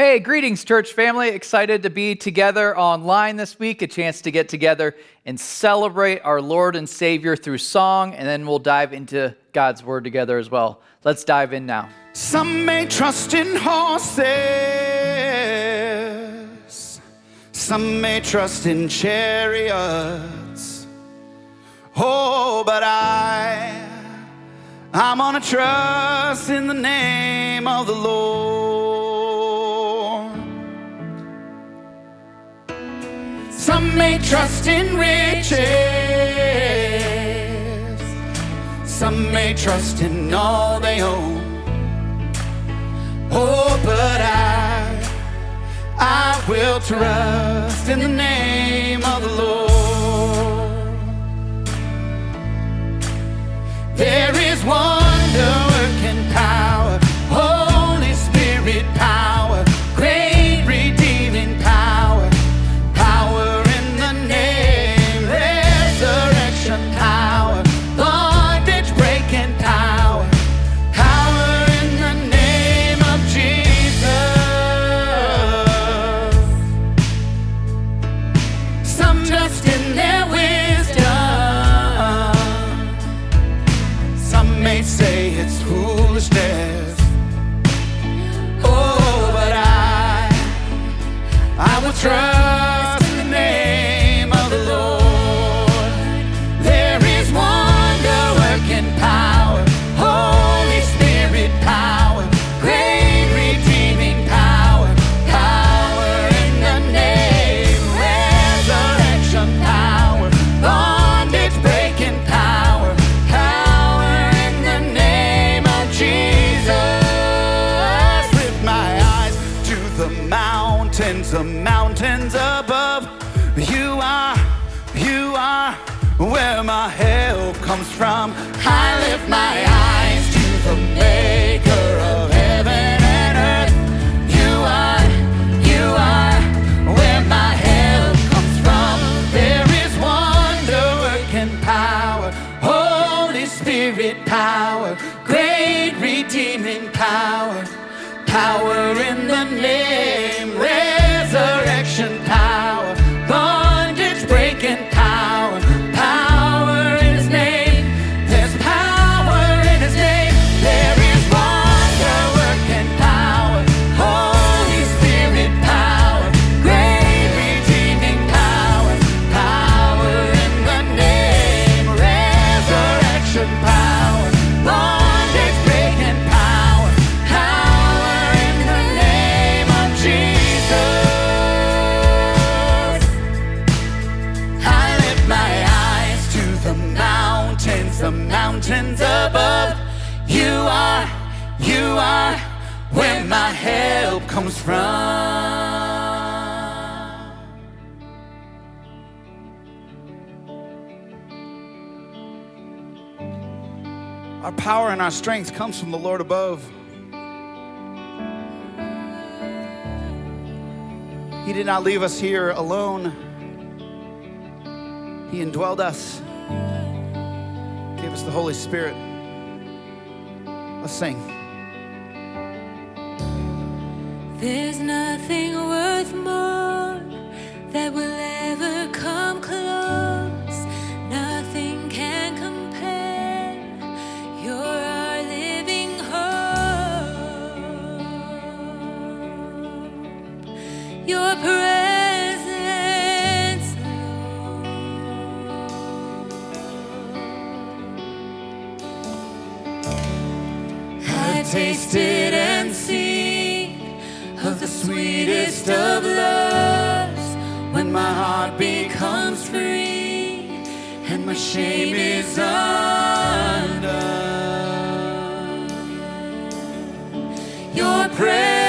Hey, greetings, church family. Excited to be together online this week, a chance to get together and celebrate our Lord and Savior through song, and then we'll dive into God's Word together as well. Let's dive in now. Some may trust in horses, some may trust in chariots. Oh, but I, I'm gonna trust in the name of the Lord. Some may trust in riches, some may trust in all they own. Oh, but I, I will trust in the name of the Lord. There is wonder I mountains above. You are, you are where my help comes from. Our power and our strength comes from the Lord above. He did not leave us here alone. He indwelled us, gave us the Holy Spirit. Let's sing. There's nothing worth more that will ever come close. Nothing can compare. You're our living hope. Your presence, tasted and seen of the sweetest of loves when my heart becomes free and my shame is undone. Your presence,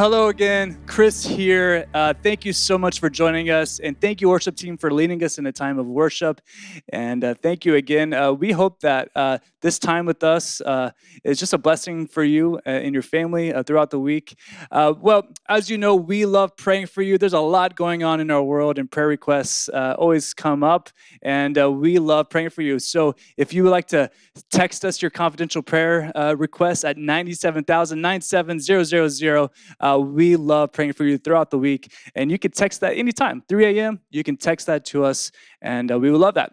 hello again. Chris here. Uh, thank you so much for joining us. And thank you, worship team, for leading us in a time of worship. And uh, thank you again. Uh, we hope that uh, this time with us uh, is just a blessing for you uh, and your family throughout the week. well, as you know, we love praying for you. There's a lot going on in our world, and prayer requests always come up. And we love praying for you. So if you would like to text us your confidential prayer requests at 97,000 97000, uh, we love praying for you throughout the week. And you can text that anytime, 3 a.m. You can text that to us, and uh, we would love that.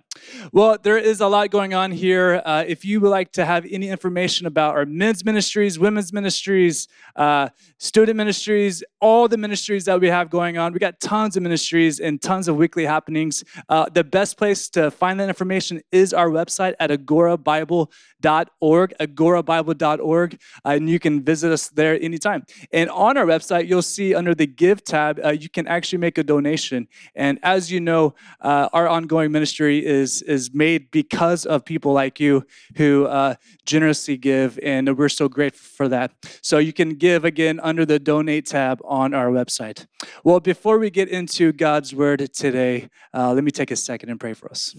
Well, there is a lot going on here. Uh, if you would like to have any information about our men's ministries, women's ministries, uh, student ministries, all the ministries that we have going on, we got tons of ministries and tons of weekly happenings. Uh, the best place to find that information is our website at agorabible.org, agorabible.org, uh, and you can visit us there anytime. And on our website, you'll see under the Give tab, uh, you can actually make a donation. And as you know, our ongoing ministry is, is made because of people like you who uh, generously give, and we're so grateful for that. So you can give again under the Donate tab on our website. Well, before we get into God's Word today, uh, let me take a second and pray for us.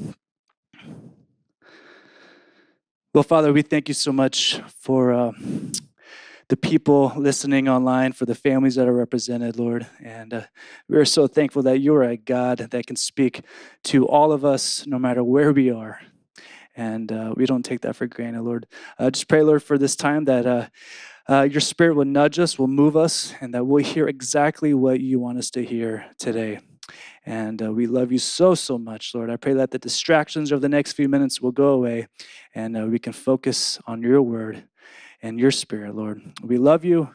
Well, Father, we thank you so much for uh, the people listening online, for the families that are represented, Lord. And uh, we are so thankful that you are a God that can speak to all of us, no matter where we are. And uh, we don't take that for granted, Lord. Uh, just pray, Lord, for this time that uh, uh, your spirit will nudge us, will move us, and that we'll hear exactly what you want us to hear today. And uh, we love you so, so much, Lord. I pray that the distractions of the next few minutes will go away and uh, we can focus on your word and your spirit, Lord. We love you,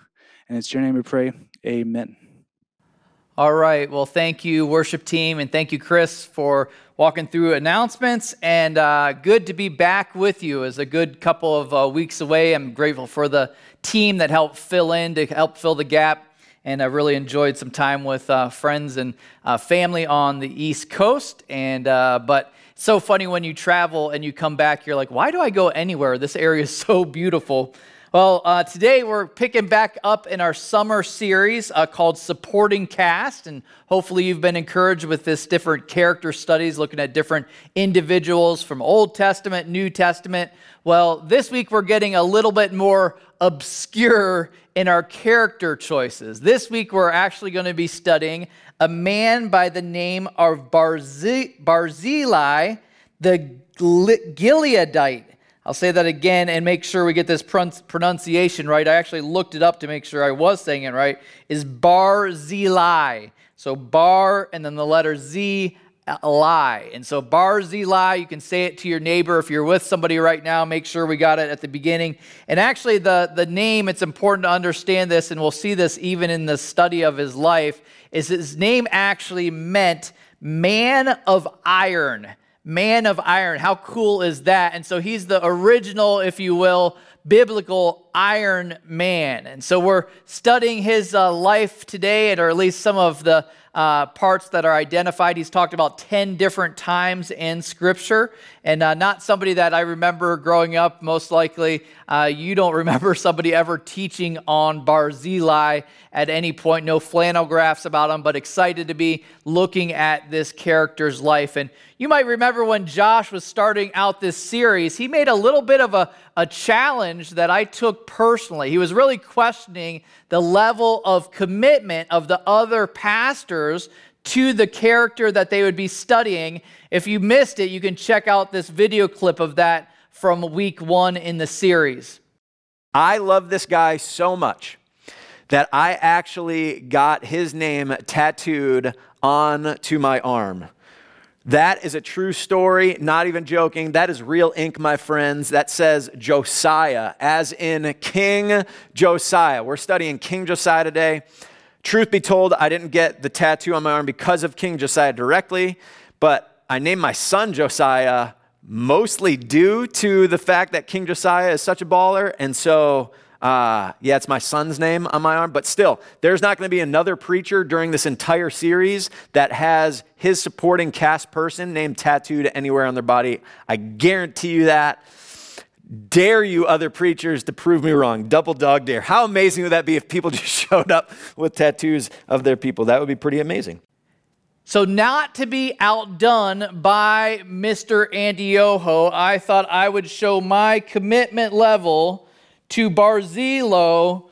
and it's your name we pray. Amen. All right. Well, thank you, worship team, and thank you, Chris, for walking through announcements. And uh, good to be back with you. As a good couple of uh, weeks away, I'm grateful for the team that helped fill in to help fill the gap. And I really enjoyed some time with uh, friends and uh, family on the East Coast. And uh, but so funny when you travel and you come back, you're like, why do I go anywhere? This area is so beautiful. Well, uh, today we're picking back up in our summer series uh, called Supporting Cast, and hopefully you've been encouraged with this different character studies, looking at different individuals from Old Testament, New Testament. Well, this week we're getting a little bit more obscure in our character choices. This week we're actually going to be studying a man by the name of Barzillai, the Gileadite. I'll say that again and make sure we get this pronunciation right. I actually looked it up to make sure I was saying it right. Is Barzillai. So Bar and then the letter Z, uh, lie. And so Barzillai, you can say it to your neighbor if you're with somebody right now. Make sure we got it at the beginning. And actually, the, the name, it's important to understand this, and we'll see this even in the study of his life, is his name actually meant man of iron man of iron. How cool is that? And so he's the original, if you will, biblical Iron Man. And so we're studying his uh, life today, or at least some of the uh, parts that are identified. He's talked about 10 different times in Scripture, and uh, not somebody that I remember growing up. Most likely, uh, you don't remember somebody ever teaching on Barzillai at any point. No flannel graphs about him, but excited to be looking at this character's life. And you might remember when Josh was starting out this series, he made a little bit of a, a challenge that I took personally. He was really questioning the level of commitment of the other pastors to the character that they would be studying. If you missed it, you can check out this video clip of that from week one in the series. I love this guy so much that I actually got his name tattooed on to my arm. That is a true story, not even joking. That is real ink, my friends. That says Josiah, as in King Josiah. We're studying King Josiah today. Truth be told, I didn't get the tattoo on my arm because of King Josiah directly, but I named my son Josiah mostly due to the fact that King Josiah is such a baller. And so uh, yeah, it's my son's name on my arm, but still, there's not going to be another preacher during this entire series that has his supporting cast person named tattooed anywhere on their body. I guarantee you that. dare you, other preachers, to prove me wrong. Double dog dare. How amazing would that be if people just showed up with tattoos of their people? That would be pretty amazing. So, not to be outdone by Mr. Andy Yoho, I thought I would show my commitment level to Barzilo,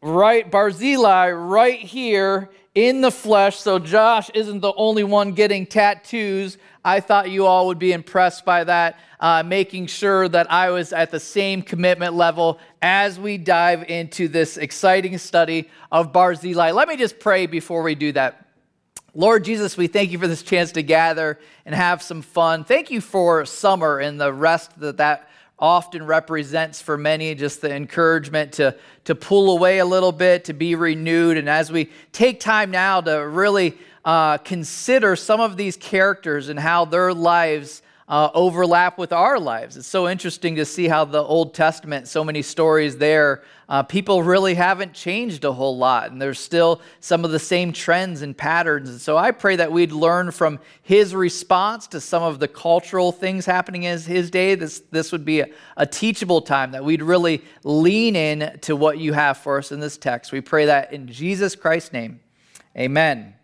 right, Barzillai right here in the flesh. So, Josh isn't the only one getting tattoos. I thought you all would be impressed by that, uh, making sure that I was at the same commitment level as we dive into this exciting study of Barzillai. Let me just pray before we do that. Lord Jesus, we thank you for this chance to gather and have some fun. Thank you for summer and the rest that that often represents for many, just the encouragement to, to pull away a little bit, to be renewed. And as we take time now to really uh, consider some of these characters and how their lives uh, overlap with our lives. It's so interesting to see how the Old Testament, so many stories there, uh, people really haven't changed a whole lot, and there's still some of the same trends and patterns. And so I pray that we'd learn from his response to some of the cultural things happening in his day. This, this would be a, a teachable time, that we'd really lean in to what you have for us in this text. We pray that in Jesus Christ's name. Amen.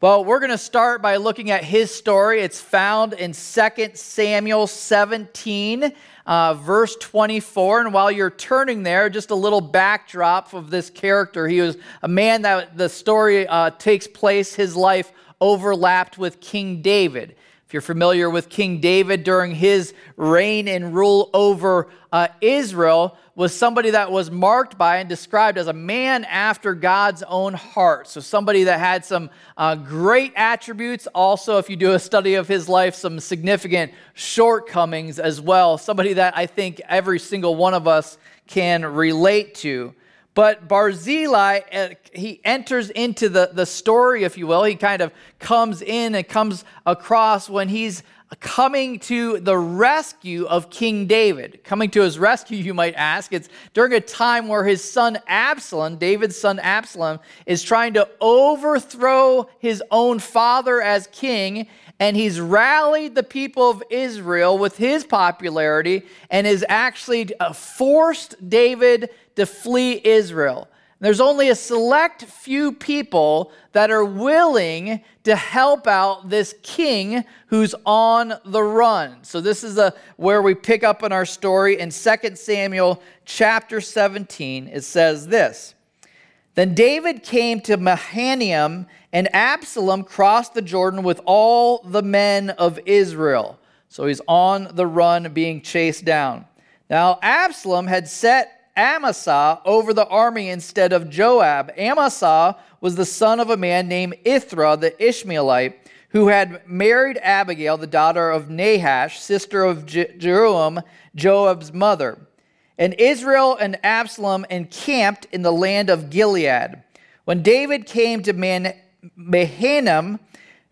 Well, we're going to start by looking at his story. It's found in 2 Samuel 17, uh, verse 24. And while you're turning there, just a little backdrop of this character. He was a man that the story uh, takes place, his life overlapped with King David. If you're familiar with King David during his reign and rule over uh, Israel, was somebody that was marked by and described as a man after God's own heart. So, somebody that had some uh, great attributes. Also, if you do a study of his life, some significant shortcomings as well. Somebody that I think every single one of us can relate to. But Barzillai, uh, he enters into the, the story, if you will. He kind of comes in and comes across when he's coming to the rescue of King David. Coming to his rescue, you might ask. It's during a time where his son Absalom, David's son Absalom, is trying to overthrow his own father as king. And he's rallied the people of Israel with his popularity and has actually uh, forced David to flee Israel. There's only a select few people that are willing to help out this king who's on the run. So this is a, where we pick up in our story in 2 Samuel chapter 17. It says this. Then David came to Mahanaim, and Absalom crossed the Jordan with all the men of Israel. So he's on the run being chased down. Now Absalom had set Amasa over the army instead of Joab. Amasa was the son of a man named Ithra the Ishmaelite, who had married Abigail, the daughter of Nahash, sister of Jeroboam, Joab's mother. And Israel and Absalom encamped in the land of Gilead. When David came to Man- Mahanaim,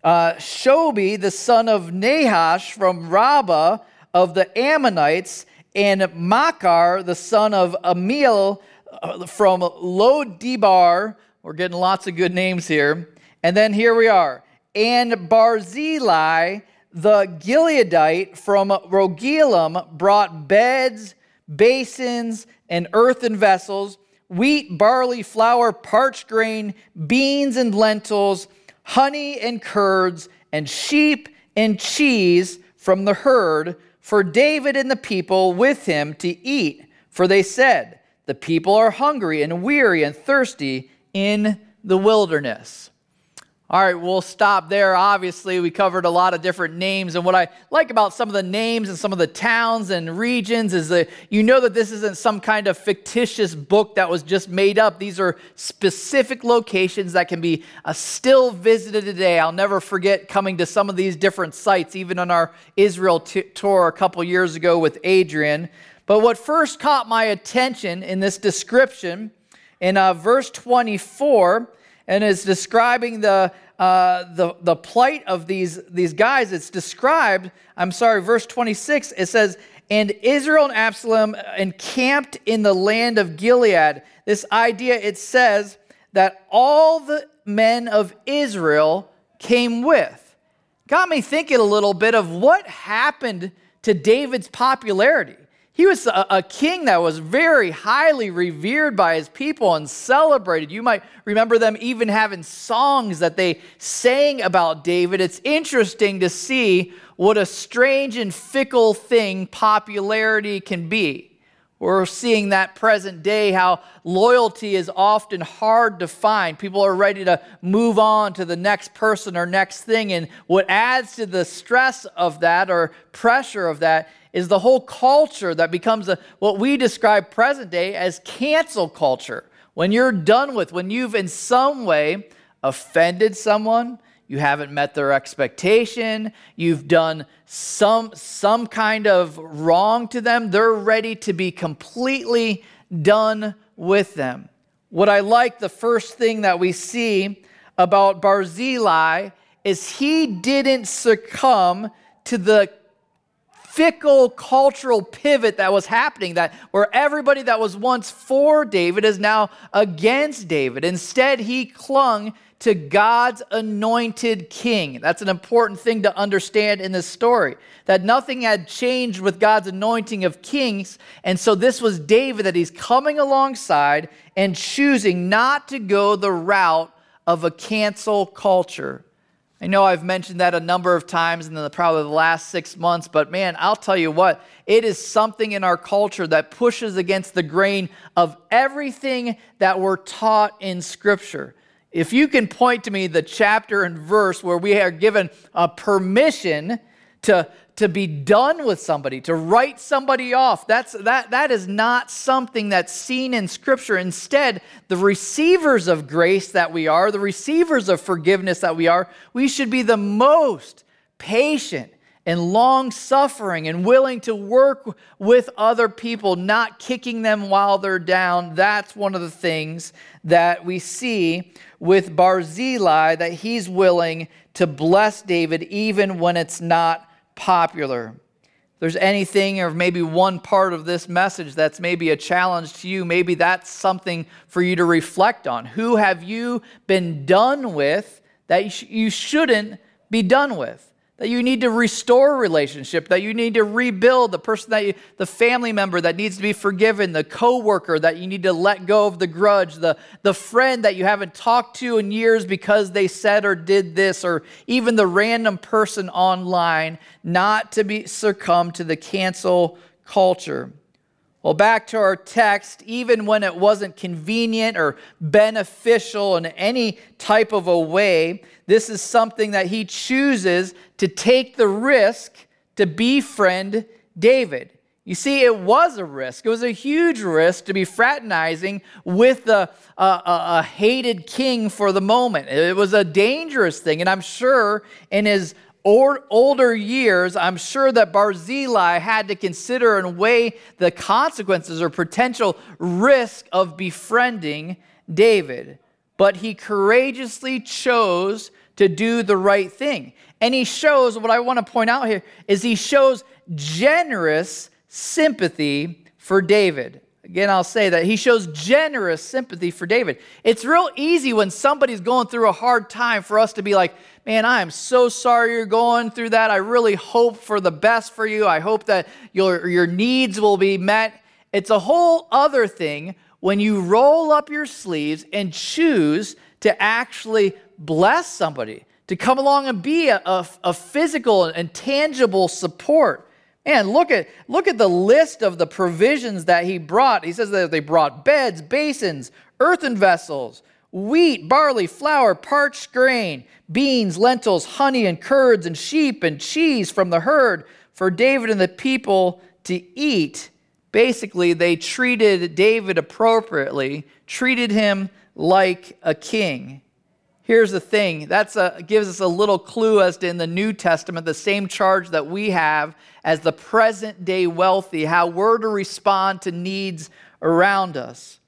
uh, Shobi, the son of Nahash from Rabbah of the Ammonites, and Machir, the son of Ammiel uh, from Lo-debar. We're getting lots of good names here. And then here we are. And Barzillai, the Gileadite from Rogelim, brought beds, basins, and earthen vessels, wheat, barley, flour, parched grain, beans and lentils, honey and curds, and sheep and cheese from the herd for David and the people with him to eat. For they said, The people are hungry and weary and thirsty in the wilderness. All right, we'll stop there. Obviously, we covered a lot of different names. And what I like about some of the names and some of the towns and regions is that you know that this isn't some kind of fictitious book that was just made up. These are specific locations that can be uh, still visited today. I'll never forget coming to some of these different sites, even on our Israel t- tour a couple years ago with Adrian. But what first caught my attention in this description in uh, verse 24 and is describing the, uh, the, the plight of these, these guys. It's described, I'm sorry, verse 26, it says, And Israel and Absalom encamped in the land of Gilead. This idea, it says that all the men of Israel came with. Got me thinking a little bit of what happened to David's popularity. He was a, a, king that was very highly revered by his people and celebrated. You might remember them even having songs that they sang about David. It's interesting to see what a strange and fickle thing popularity can be. We're seeing that present day how loyalty is often hard to find. People are ready to move on to the next person or next thing. And what adds to the stress of that or pressure of that is the whole culture that becomes a, what we describe present day as cancel culture. When you're done with, when you've in some way offended someone, you haven't met their expectation, you've done some, some kind of wrong to them, they're ready to be completely done with them. What I like, the first thing that we see about Barzillai is he didn't succumb to the fickle cultural pivot that was happening that where everybody that was once for David is now against David. Instead, he clung to God's anointed king. That's an important thing to understand in this story. That nothing had changed with God's anointing of kings. And so this was David that he's coming alongside and choosing not to go the route of a cancel culture. I know I've mentioned that a number of times in the, probably the last six months, but man, I'll tell you what, it is something in our culture that pushes against the grain of everything that we're taught in Scripture. If you can point to me the chapter and verse where we are given a permission to, to be done with somebody, to write somebody off. That's, that, that is not something that's seen in Scripture. Instead, the receivers of grace that we are, the receivers of forgiveness that we are, we should be the most patient and long suffering and willing to work with other people, not kicking them while they're down. That's one of the things that we see with Barzillai, that he's willing to bless David even when it's not popular. There's anything or maybe one part of this message that's maybe a challenge to you, maybe that's something for you to reflect on. Who have you been done with that you shouldn't be done with? That you need to restore relationship, that you need to rebuild the person that you, the family member that needs to be forgiven, the coworker that you need to let go of the grudge, the, the friend that you haven't talked to in years because they said or did this, or even the random person online, not to be succumb to the cancel culture. Well, back to our text, even when it wasn't convenient or beneficial in any type of a way, this is something that he chooses to take the risk to befriend David. You see, it was a risk. It was a huge risk to be fraternizing with a, a, a, hated king for the moment. It was a dangerous thing. And I'm sure in his older years, I'm sure that Barzillai had to consider and weigh the consequences or potential risk of befriending David. But he courageously chose to do the right thing. And he shows, what I want to point out here is he shows generous sympathy for David. Again, I'll say that he shows generous sympathy for David. It's real easy when somebody's going through a hard time for us to be like, man, I am so sorry you're going through that. I really hope for the best for you. I hope that your, your needs will be met. It's a whole other thing when you roll up your sleeves and choose to actually bless somebody, to come along and be a, a, a physical and tangible support. And look at look at the list of the provisions that he brought. He says that they brought beds, basins, earthen vessels, wheat, barley, flour, parched grain, beans, lentils, honey, and curds, and sheep and cheese from the herd for David and the people to eat. Basically, they treated David appropriately, treated him like a king. Here's the thing that gives us a little clue as to in the New Testament, the same charge that we have as the present day wealthy, how we're to respond to needs around us.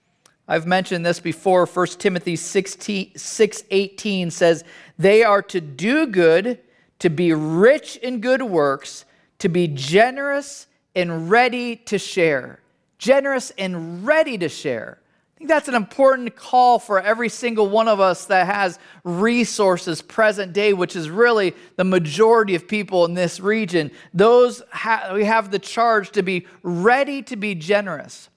I've mentioned this before. 1 Timothy 16, 6 18 says, They are to do good, to be rich in good works, to be generous and ready to share. Generous and ready to share. I think that's an important call for every single one of us that has resources present day, which is really the majority of people in this region. Those ha- we have the charge to be ready to be generous.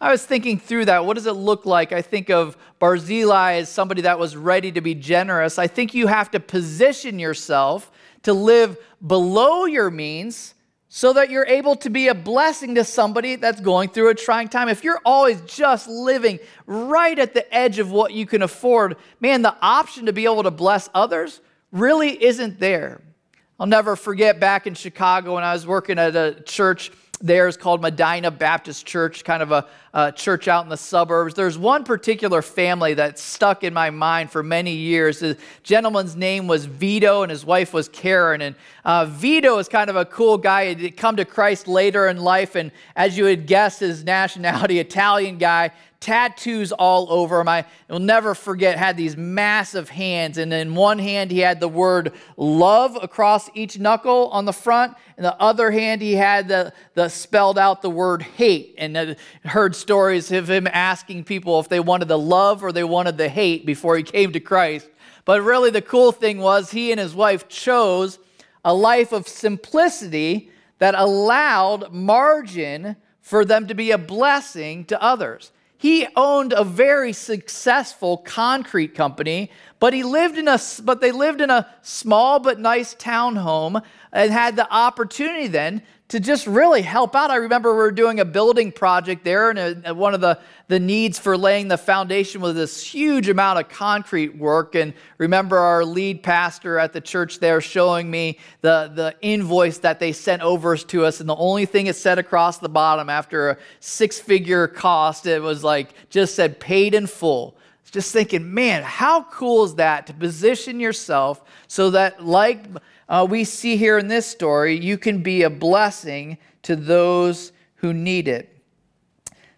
I was thinking through that. What does it look like? I think of Barzillai as somebody that was ready to be generous. I think you have to position yourself to live below your means so that you're able to be a blessing to somebody that's going through a trying time. If you're always just living right at the edge of what you can afford, man, the option to be able to bless others really isn't there. I'll never forget back in Chicago when I was working at a church there is called Medinah Baptist Church, kind of a, a, church out in the suburbs. There's one particular family that stuck in my mind for many years. The gentleman's name was Vito, and his wife was Karen. And uh, Vito is kind of a cool guy. He'd come to Christ later in life, and as you would guess, his nationality, Italian guy tattoos all over him. I will never forget, had these massive hands. And in one hand, he had the word love across each knuckle on the front. And the other hand, he had the, the spelled out the word hate. And heard stories of him asking people if they wanted the love or they wanted the hate before he came to Christ. But really, the cool thing was he and his wife chose a life of simplicity that allowed margin for them to be a blessing to others. He owned a very successful concrete company, but he lived in a but they lived in a small but nice townhome and had the opportunity then to just really help out. I remember we were doing a building project there, and uh, one of the, the needs for laying the foundation was this huge amount of concrete work. And remember our lead pastor at the church there showing me the, the invoice that they sent over to us, and the only thing it said across the bottom after a six figure cost, it was like just said paid in full just thinking, man, how cool is that to position yourself so that, like uh, we see here in this story, you can be a blessing to those who need it.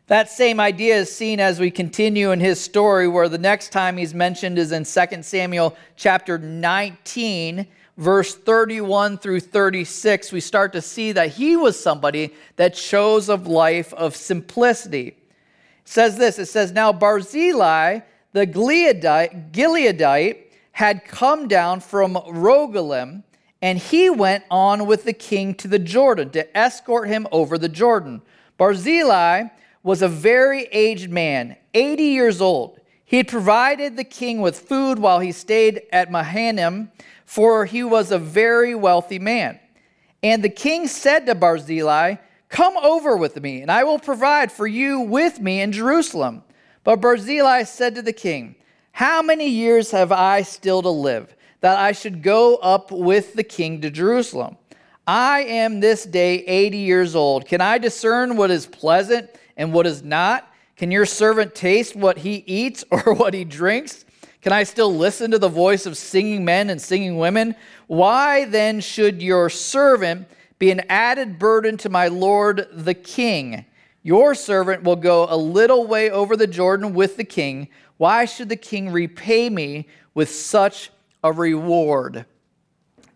That same idea is seen as we continue in his story, where the next time he's mentioned is in 2 Samuel chapter 19, verse 31 through 36. We start to see that he was somebody that chose a life of simplicity. It says this it says, Now Barzillai, the Gileadite, Gileadite had come down from Rogelim and he went on with the king to the Jordan to escort him over the Jordan. Barzillai was a very aged man, 80 years old. He had provided the king with food while he stayed at Mahanaim, for he was a very wealthy man. And the king said to Barzillai, Come over with me, and I will provide for you with me in Jerusalem. But Barzillai said to the king, How many years have I still to live? that I should go up with the king to Jerusalem. I am this day 80 years old. Can I discern what is pleasant and what is not? Can your servant taste what he eats or what he drinks? Can I still listen to the voice of singing men and singing women? Why then should your servant be an added burden to my lord the king? Your servant will go a little way over the Jordan with the king. Why should the king repay me with such a reward.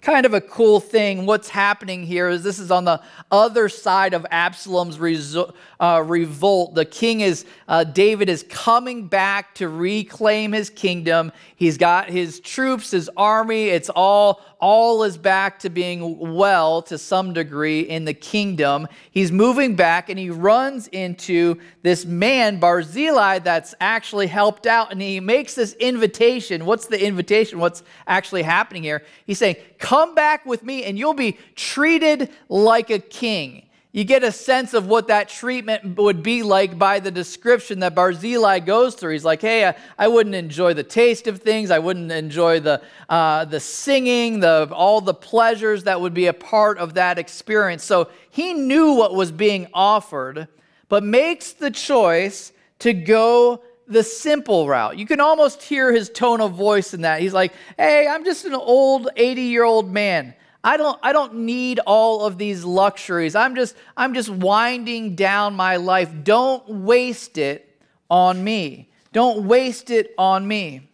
Kind of a cool thing. What's happening here is this is on the other side of Absalom's rezo- uh, revolt. The king is, uh, David is coming back to reclaim his kingdom. He's got his troops, his army. It's all, all is back to being well to some degree in the kingdom. He's moving back and he runs into this man, Barzillai, that's actually helped out. And he makes this invitation. What's the invitation? What's actually happening here? He's saying, Come back with me and you'll be treated like a king you get a sense of what that treatment would be like by the description that Barzillai goes through. He's like, hey, I, I wouldn't enjoy the taste of things. I wouldn't enjoy the, uh, the singing, the, all the pleasures that would be a part of that experience. So he knew what was being offered, but makes the choice to go the simple route. You can almost hear his tone of voice in that. He's like, hey, I'm just an old 80 year old man. I don't, I don't need all of these luxuries. I'm just, I'm just winding down my life. Don't waste it on me. Don't waste it on me.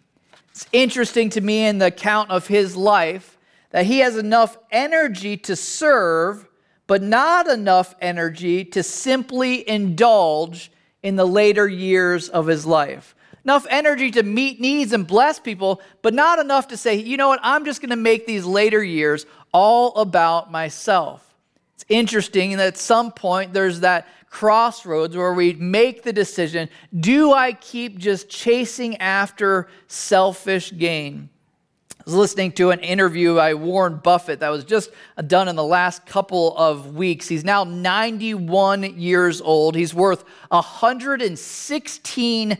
It's interesting to me in the account of his life that he has enough energy to serve, but not enough energy to simply indulge in the later years of his life. Enough energy to meet needs and bless people, but not enough to say, you know what, I'm just going to make these later years all about myself. It's interesting that at some point there's that crossroads where we make the decision do I keep just chasing after selfish gain? I was listening to an interview by Warren Buffett that was just done in the last couple of weeks. He's now 91 years old. He's worth $116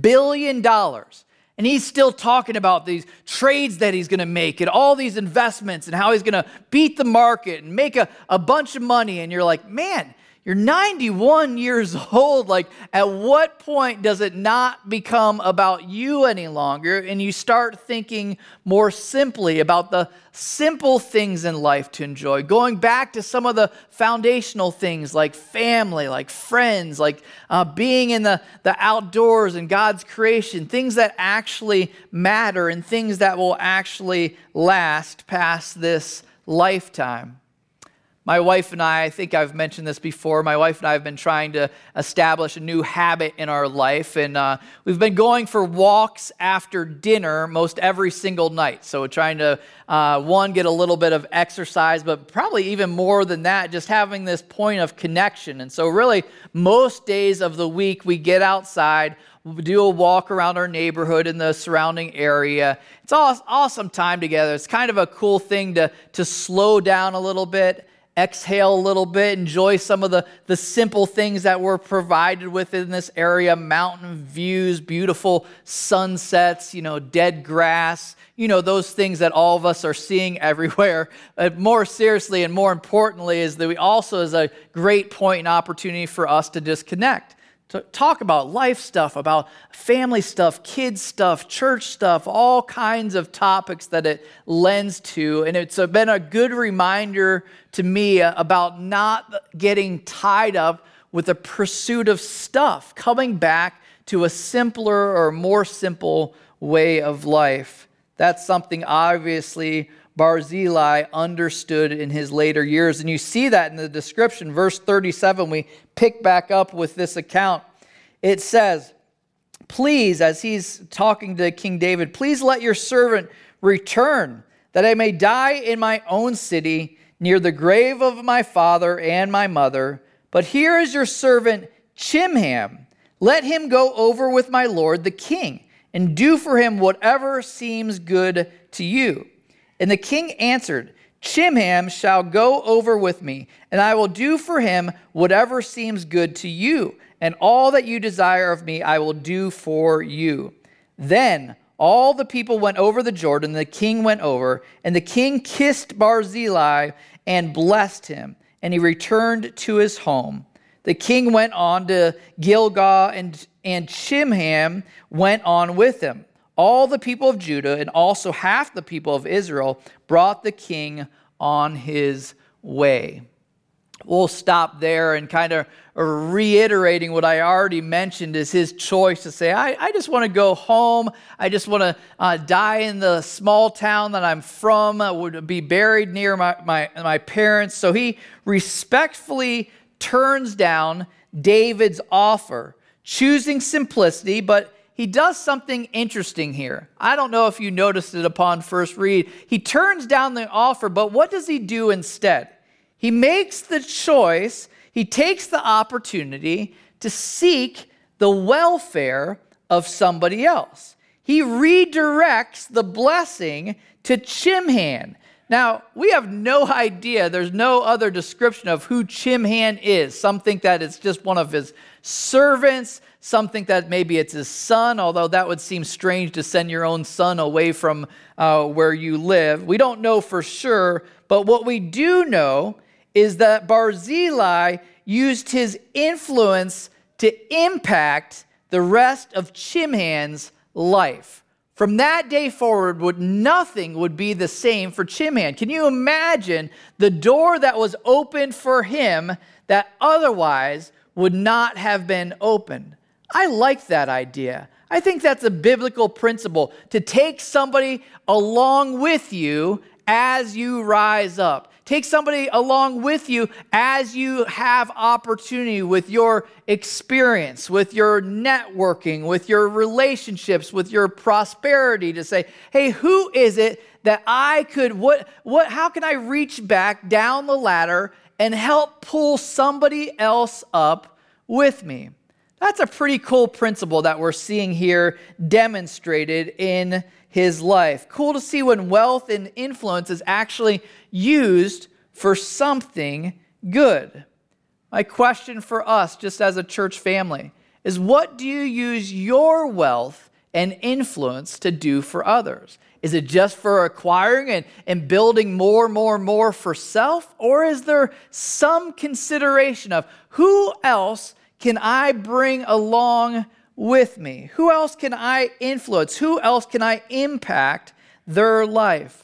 billion. And he's still talking about these trades that he's going to make and all these investments and how he's going to beat the market and make a, a bunch of money. And you're like, man, you're 91 years old. Like, at what point does it not become about you any longer? And you start thinking more simply about the simple things in life to enjoy, going back to some of the foundational things like family, like friends, like uh, being in the, the outdoors and God's creation, things that actually matter and things that will actually last past this lifetime. My wife and I, I think I've mentioned this before, my wife and I have been trying to establish a new habit in our life. And uh, we've been going for walks after dinner most every single night. So we're trying to, uh, one, get a little bit of exercise, but probably even more than that, just having this point of connection. And so, really, most days of the week, we get outside, do a walk around our neighborhood in the surrounding area. It's all awesome time together. It's kind of a cool thing to, to slow down a little bit exhale a little bit, enjoy some of the, the simple things that we're provided with in this area mountain views, beautiful sunsets, you know, dead grass, you know, those things that all of us are seeing everywhere. But more seriously and more importantly, is that we also is a great point and opportunity for us to disconnect to talk about life stuff, about family stuff, kids stuff, church stuff, all kinds of topics that it lends to. And it's been a good reminder to me uh, about not getting tied up with the pursuit of stuff, coming back to a simpler or more simple way of life. That's something obviously Barzillai understood in his later years. And you see that in the description. Verse 37, we pick back up with this account. It says, Please, as he's talking to King David, please let your servant return, that I may die in my own city, near the grave of my father and my mother. But here is your servant Chimham. Let him go over with my lord the king, and do for him whatever seems good to you. And the king answered, Chimham shall go over with me, and I will do for him whatever seems good to you, and all that you desire of me I will do for you. Then all the people went over the Jordan, the king went over, and the king kissed Barzillai and blessed him, and he returned to his home. The king went on to Gilgal, and, and Chimham went on with him all the people of Judah and also half the people of Israel brought the king on his way. We'll stop there and kind of reiterating what I already mentioned is his choice to say, I, I just want to go home. I just want to uh, die in the small town that I'm from, I would be buried near my, my, my parents. So he respectfully turns down David's offer, choosing simplicity, but he does something interesting here. I don't know if you noticed it upon first read. He turns down the offer, but what does he do instead? He makes the choice, he takes the opportunity to seek the welfare of somebody else. He redirects the blessing to Chimham. Now, we have no idea, there's no other description of who Chimham is. Some think that it's just one of his servants, some think that maybe it's his son, although that would seem strange to send your own son away from uh, where you live. We don't know for sure, but what we do know is that Barzillai used his influence to impact the rest of Chimham's life. From that day forward, would nothing would be the same for Chimham. Can you imagine the door that was opened for him that otherwise would not have been opened? I like that idea. I think that's a biblical principle to take somebody along with you as you rise up, Take somebody along with you as you have opportunity with your experience, with your networking, with your relationships, with your prosperity to say, hey, who is it that I could, what, what, how can I reach back down the ladder and help pull somebody else up with me? That's a pretty cool principle that we're seeing here demonstrated in his life. Cool to see when wealth and influence is actually used for something good. My question for us, just as a church family, is what do you use your wealth and influence to do for others? Is it just for acquiring and, and building more, more, more for self? Or is there some consideration of who else can I bring along with me? Who else can I influence? Who else can I impact their life?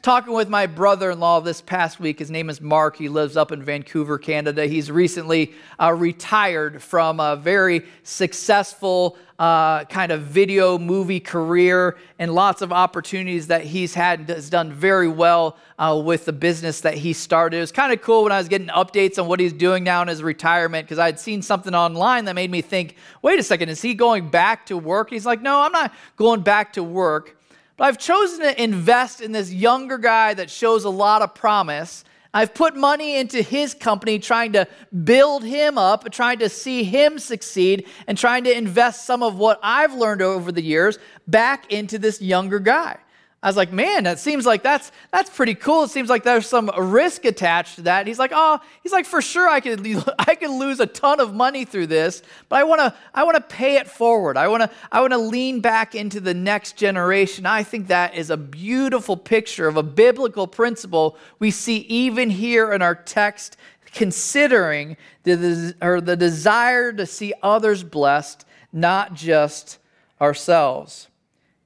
Talking with my brother-in-law this past week. His name is Mark. He lives up in Vancouver, Canada. He's recently uh, retired from a very successful uh, kind of video movie career and lots of opportunities that he's had and has done very well uh, with the business that he started. It was kind of cool when I was getting updates on what he's doing now in his retirement because I had seen something online that made me think, wait a second, is he going back to work? He's like, no, I'm not going back to work. But I've chosen to invest in this younger guy that shows a lot of promise. I've put money into his company, trying to build him up, trying to see him succeed, and trying to invest some of what I've learned over the years back into this younger guy. I was like, man, that seems like that's that's pretty cool. It seems like there's some risk attached to that. And he's like, oh, he's like, for sure, I could I could lose a ton of money through this, but I want to I want to pay it forward. I want to I want to lean back into the next generation. I think that is a beautiful picture of a biblical principle we see even here in our text, considering the or the desire to see others blessed, not just ourselves.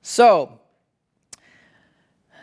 So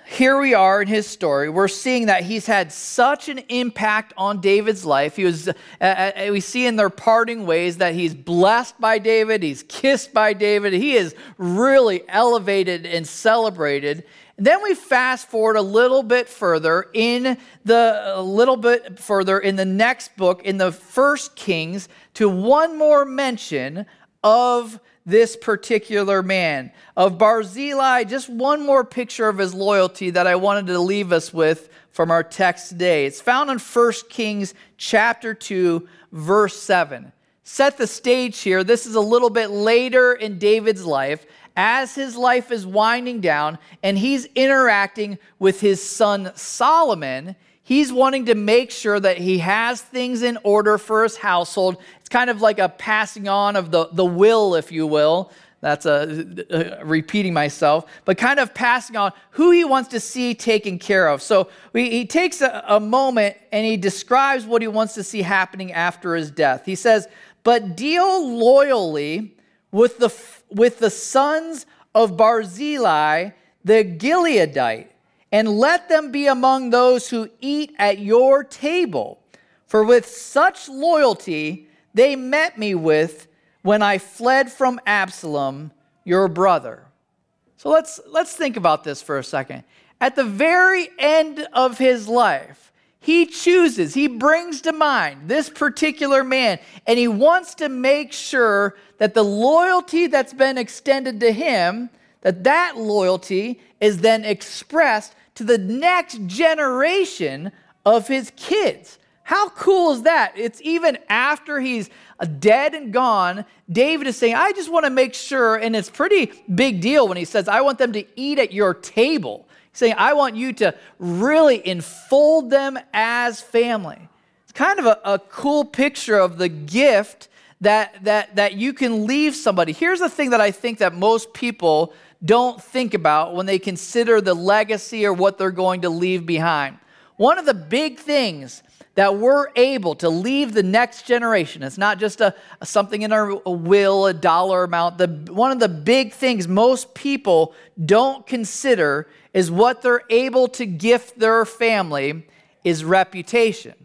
here we are in his story. We're seeing that he's had such an impact on David's life. He was, uh, uh, we see in their parting ways that he's blessed by David, he's kissed by David, he is really elevated and celebrated. Then we fast forward a little bit further in the a little bit further in the next book, in the First Kings, to one more mention of this particular man. Of Barzillai, just one more picture of his loyalty that I wanted to leave us with from our text today. It's found in 1 Kings chapter 2, verse 7. Set the stage here. This is a little bit later in David's life as his life is winding down and he's interacting with his son Solomon. He's wanting to make sure that he has things in order for his household it's kind of like a passing on of the, the will, if you will. That's a, repeating myself, but kind of passing on who he wants to see taken care of. So we, he takes a, a moment and he describes what he wants to see happening after his death. He says, But deal loyally with the, with the sons of Barzillai, the Gileadite, and let them be among those who eat at your table. For with such loyalty, they met me with when I fled from Absalom, your brother. So let's, let's think about this for a second. At the very end of his life, he chooses, he brings to mind this particular man, and he wants to make sure that the loyalty that's been extended to him, that that loyalty is then expressed to the next generation of his kids. How cool is that? It's even after he's dead and gone, David is saying, I just want to make sure, and it's pretty big deal when he says, I want them to eat at your table. He's saying, I want you to really enfold them as family. It's kind of a, a cool picture of the gift that, that, that you can leave somebody. Here's the thing that I think that most people don't think about when they consider the legacy or what they're going to leave behind. One of the big things that we're able to leave the next generation. It's not just a, a something in our will, a dollar amount. The, one of the big things most people don't consider is what they're able to gift their family is reputation.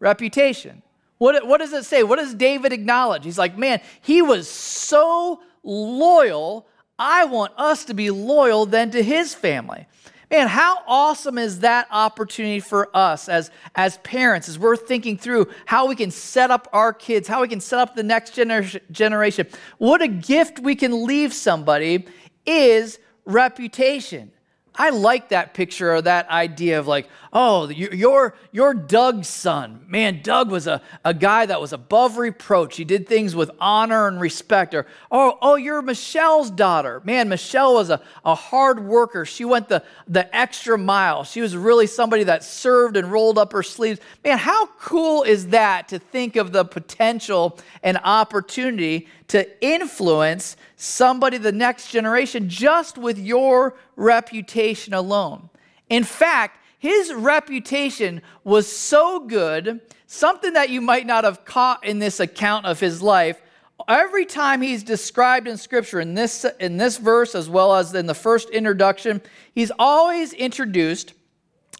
Reputation. What, what does it say? What does David acknowledge? He's like, man, he was so loyal. I want us to be loyal then to his family. Man, how awesome is that opportunity for us as, as parents, as we're thinking through how we can set up our kids, how we can set up the next gener- generation? What a gift we can leave somebody is reputation. I like that picture or that idea of like, oh, you're, you're Doug's son. Man, Doug was a, a guy that was above reproach. He did things with honor and respect. Or, oh, oh, you're Michelle's daughter. Man, Michelle was a, a hard worker. She went the, the extra mile. She was really somebody that served and rolled up her sleeves. Man, how cool is that to think of the potential and opportunity to influence somebody, the next generation, just with your reputation alone. In fact, his reputation was so good, something that you might not have caught in this account of his life. Every time he's described in Scripture, in this, in this verse as well as in the first introduction, he's always introduced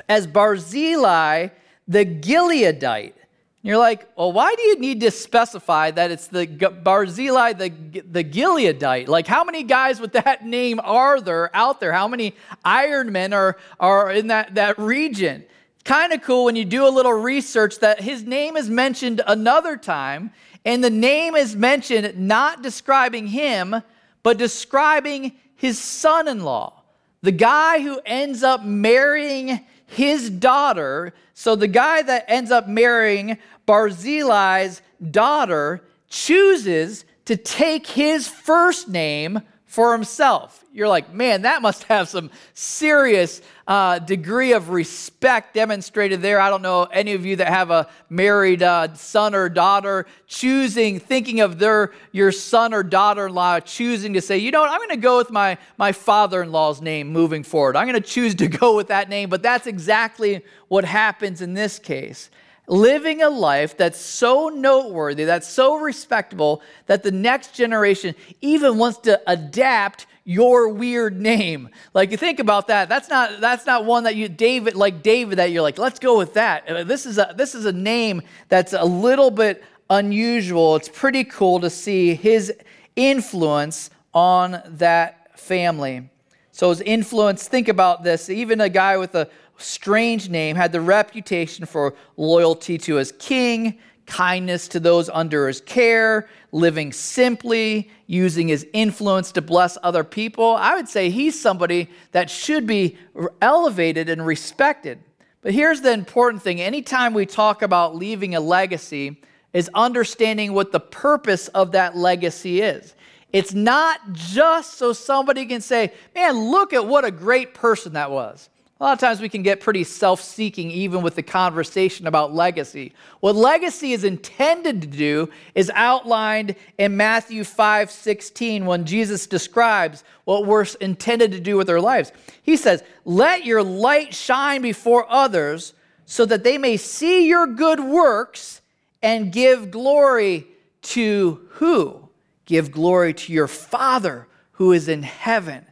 as Barzillai the Gileadite. You're like, well, why do you need to specify that it's the Barzillai, the, the Gileadite? Like, how many guys with that name are there out there? How many Ironmen are, are in that, that region? Kind of cool when you do a little research that his name is mentioned another time, and the name is mentioned not describing him, but describing his son in law, the guy who ends up marrying his daughter. So the guy that ends up marrying Barzillai's daughter chooses to take his first name for himself. You're like, man, that must have some serious uh, degree of respect demonstrated there. I don't know any of you that have a married uh, son or daughter choosing, thinking of their your son or daughter-in-law choosing to say, you know what, I'm going to go with my my father-in-law's name moving forward. I'm going to choose to go with that name. But that's exactly what happens in this case living a life that's so noteworthy, that's so respectable, that the next generation even wants to adapt your weird name. Like you think about that. That's not that's not one that you David like David that you're like, let's go with that. Uh, this is a this is a name that's a little bit unusual. It's pretty cool to see his influence on that family. So his influence, think about this. Even a guy with a strange name, had the reputation for loyalty to his king, kindness to those under his care, living simply, using his influence to bless other people. I would say he's somebody that should be elevated and respected. But here's the important thing anytime we talk about leaving a legacy, is understanding what the purpose of that legacy is. It's not just so somebody can say, man, look at what a great person that was. A lot of times we can get pretty self seeking even with the conversation about legacy. What legacy is intended to do is outlined in Matthew 5 16 when Jesus describes what we're intended to do with our lives. He says, Let your light shine before others so that they may see your good works and give glory to who? Give glory to your Father who is in heaven.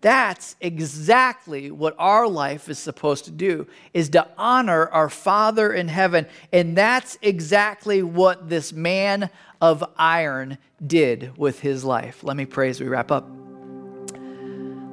That's exactly what our life is supposed to do is to honor our Father in heaven. And that's exactly what this man of iron did with his life. Let me pray as we wrap up.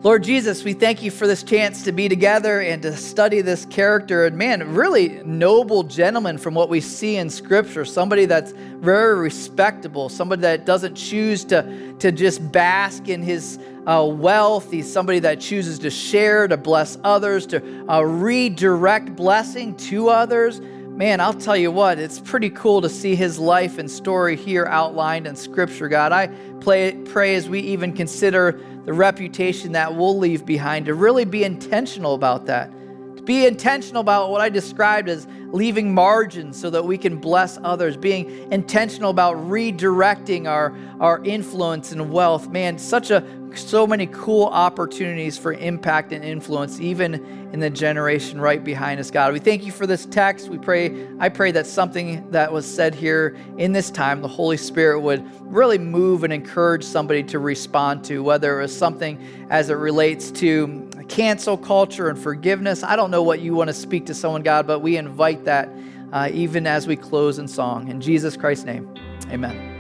Lord Jesus, we thank you for this chance to be together and to study this character. And man, really noble gentleman from what we see in Scripture, somebody that's very respectable, somebody that doesn't choose to, to just bask in his uh, wealth. He's somebody that chooses to share, to bless others, to uh, redirect blessing to others. Man, I'll tell you what, it's pretty cool to see his life and story here outlined in Scripture, God. I play, pray as we even consider the reputation that we'll leave behind to really be intentional about that. Be intentional about what I described as leaving margins so that we can bless others, being intentional about redirecting our, our influence and wealth. Man, such a so many cool opportunities for impact and influence, even in the generation right behind us, God. We thank you for this text. We pray, I pray that something that was said here in this time, the Holy Spirit would really move and encourage somebody to respond to, whether it was something as it relates to cancel culture and forgiveness. I don't know what you want to speak to someone, God, but we invite that uh, even as we close in song. In Jesus Christ's name, amen.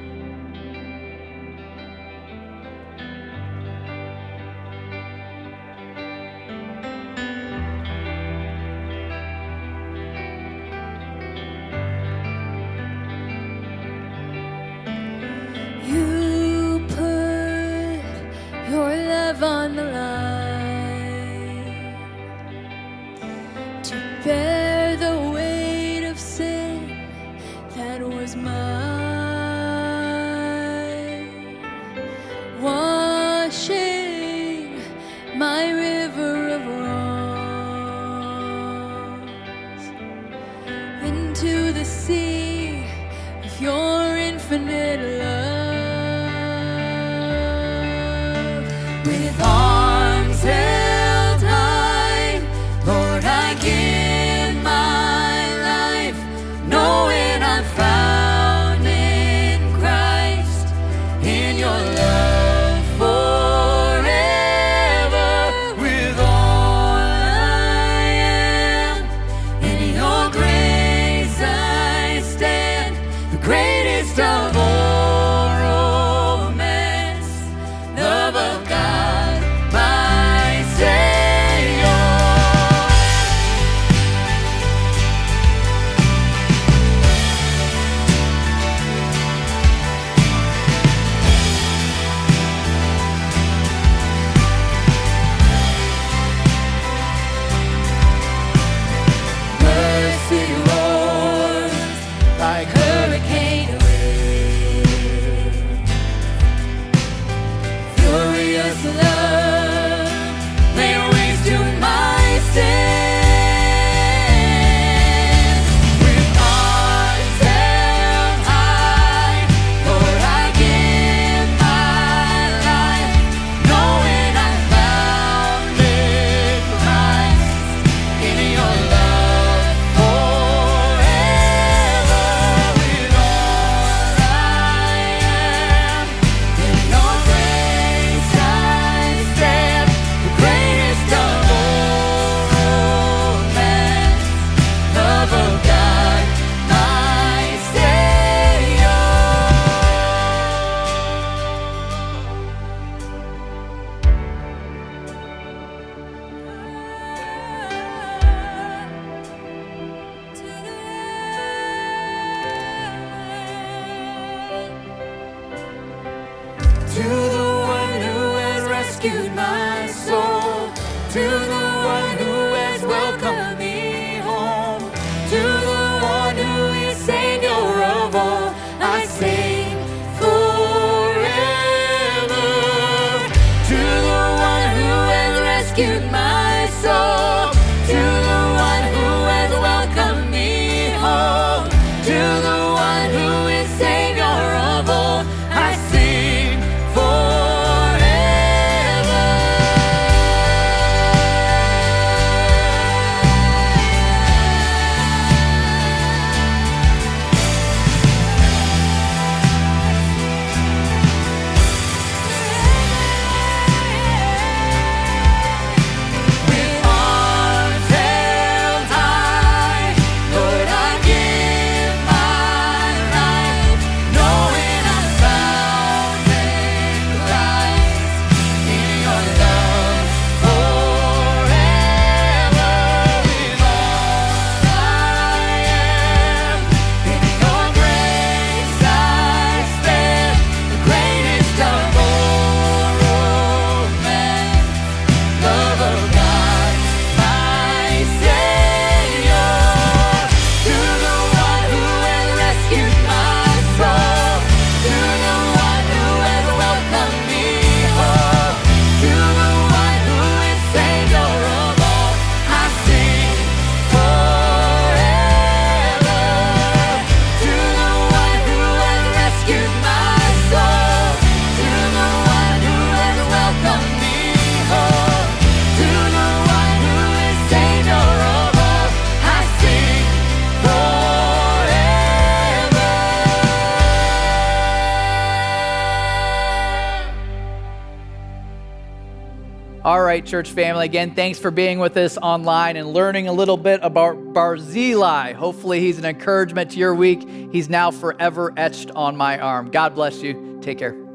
Church family. Again, thanks for being with us online and learning a little bit about Barzillai. Hopefully, he's an encouragement to your week. He's now forever etched on my arm. God bless you. Take care.